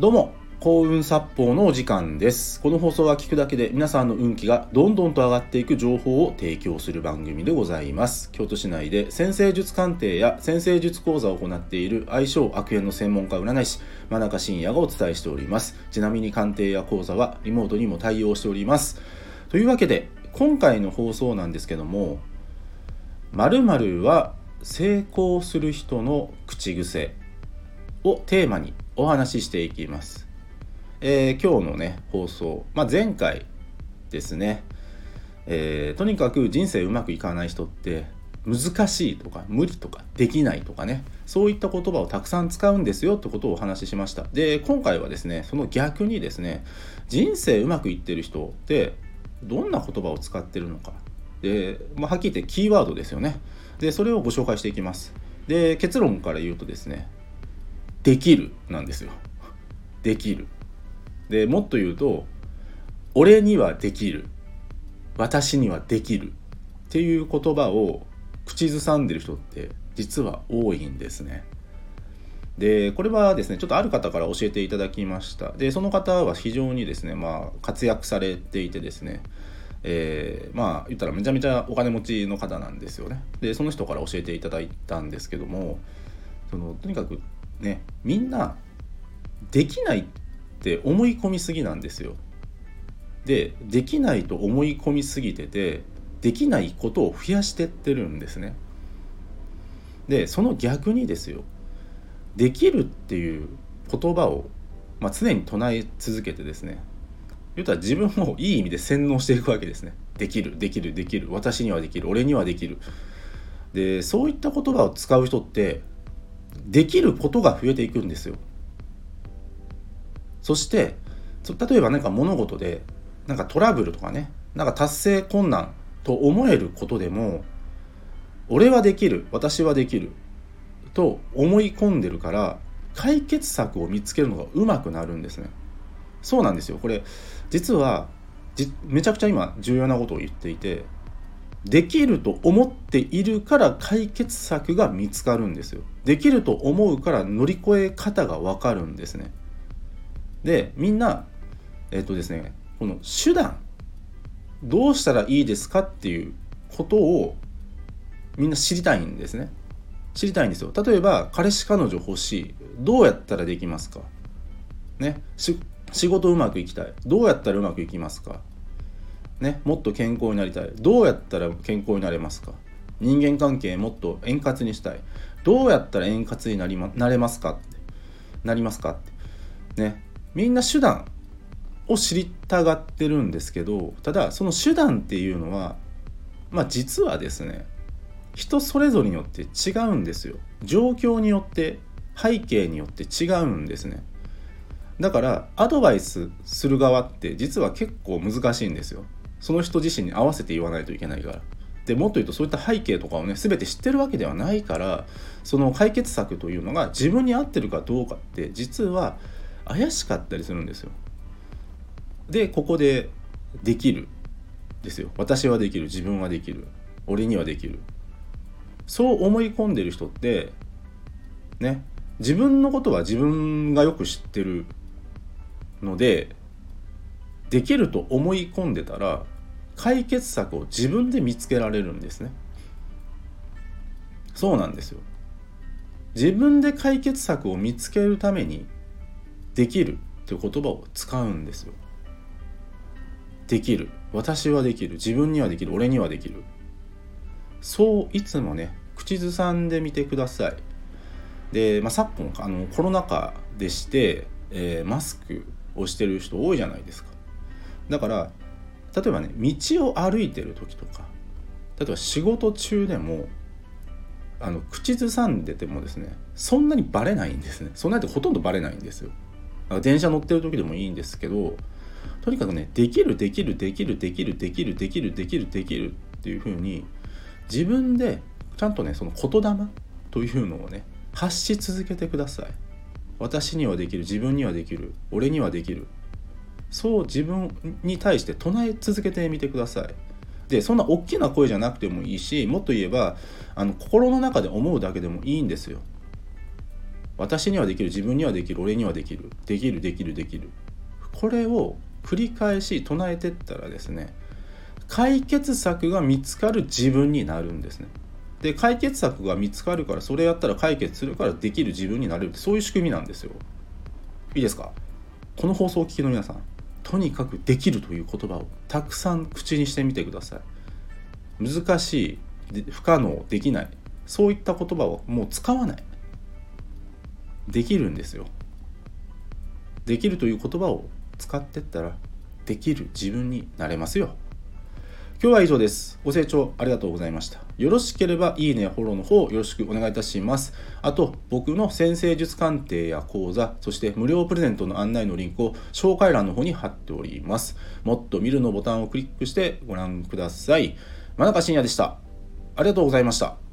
どうも幸運殺法のお時間です。この放送は聞くだけで皆さんの運気がどんどんと上がっていく情報を提供する番組でございます。京都市内で先生術鑑定や先生術講座を行っている相性悪縁の専門家占い師真中信也がお伝えしております。ちなみに鑑定や講座はリモートにも対応しております。というわけで今回の放送なんですけども〇〇は成功する人の口癖をテーマにお話ししていきます。えー、今日のね放送、まあ、前回ですね、えー、とにかく人生うまくいかない人って難しいとか無理とかできないとかね。そういった言葉をたくさん使うんですよってことをお話ししました。で今回はですねその逆にですね人生うまくいってる人ってどんな言葉を使ってるのか。で、まあ、はっきり言ってキーワードですよね。でそれをご紹介していきます。で結論から言うとですねできるなんですよ。できる。でもっと言うと俺にはできる。私にはできるっていう言葉を口ずさんでる人って実は多いんですね。でこれはですねちょっとある方から教えていただきました。でその方は非常にですねまあ活躍されていてですねえー、まあ言ったらめちゃめちゃお金持ちの方なんですよね。でその人から教えていただいたんですけどもそのとにかくねみんなできないって思い込みすぎなんですよ。でできないと思い込みすぎててできないことを増やしてってるんですね。でその逆にですよできるっていう言葉を、まあ、常に唱え続けてですね言うたら自分をいい意味で洗脳していくわけですね。できるできるできる私にはできる俺にはできる。でそういった言葉を使う人ってできることが増えていくんですよ。そして例えば何か物事でなんかトラブルとかねなんか達成困難と思えることでも俺はできる私はできると思い込んでるから解決策を見つけるのがうまくなるんですね。そうなんですよこれ実はめちゃくちゃ今重要なことを言っていてできると思っているから解決策が見つかるんですよ。できると思うから乗り越え方がわかるんですね。でみんなえっ、とですねこの手段どうしたらいいですかっていうことをみんな知りたいんですね。知りたいんですよ。例えば彼氏彼女欲しいどうやったらできますか？ね仕事うまくいきたいどうやったらうまくいきますか？ね、もっと健康になりたい。どうやったら健康になれますか？人間関係もっと円滑にしたい。どうやったら円滑になり、ま、なれますか？ってなりますかって。ね。みんな手段を知りたがってるんですけどただその手段っていうのはまあ実はですね人それぞれによって違うんですよ。状況によって背景によって違うんですね。だからアドバイスする側って実は結構難しいんですよ。その人自身に合わせて言わないといけないから。でもっと言うとそういった背景とかをね全て知ってるわけではないからその解決策というのが自分に合ってるかどうかって実は怪しかったりするんですよ。でここで「できる」ですよ。私はできる。自分はできる。俺にはできる。そう思い込んでる人ってね自分のことは自分がよく知ってるのでできると思い込んでたら解決策を自分で見つけられるんですね。そうなんですよ。自分で解決策を見つけるためにできるという言葉を使うんですよ。できる。私はできる。自分にはできる。俺にはできる。そういつもね口ずさんでみてください。で、まあ、昨今あのコロナ禍でして、えー、マスクをしてる人多いじゃないですか。だから例えばね道を歩いてる時とか例えば仕事中でもあの口ずさんでてもですねそんなにバレないんですね。そんなにほとんどバレないんですよ。電車乗ってる時でもいいんですけどとにかくねできるできるできるできるできるできるできるできるっていう風に自分でちゃんとねその言霊というのをね発し続けてください。私にはできる自分にはできる俺にはできる。そう自分に対して唱え続けてみてください。でそんな大きな声じゃなくてもいいしもっと言えばあの心の中で思うだけでもいいんですよ。私にはできる自分にはできる俺にはできるできるできるできる。これを繰り返し唱えてったらですね解決策が見つかる自分になるんですね。で解決策が見つかるからそれやったら解決するからできる自分になれるってそういう仕組みなんですよ。いいですか？この放送を聞きの皆さん。とにかくできるという言葉をたくさん口にしてみてください。難しい不可能できない。そういった言葉をもう使わない。できるんですよ。できるという言葉を使ってったらできる自分になれますよ。今日は以上です。ご清聴ありがとうございました。よろしければいいね、フォローの方よろしくお願いいたします。あと、僕の先生術鑑定や講座、そして無料プレゼントの案内のリンクを紹介欄の方に貼っております。もっと見るのボタンをクリックしてご覧ください。真中信也でした。ありがとうございました。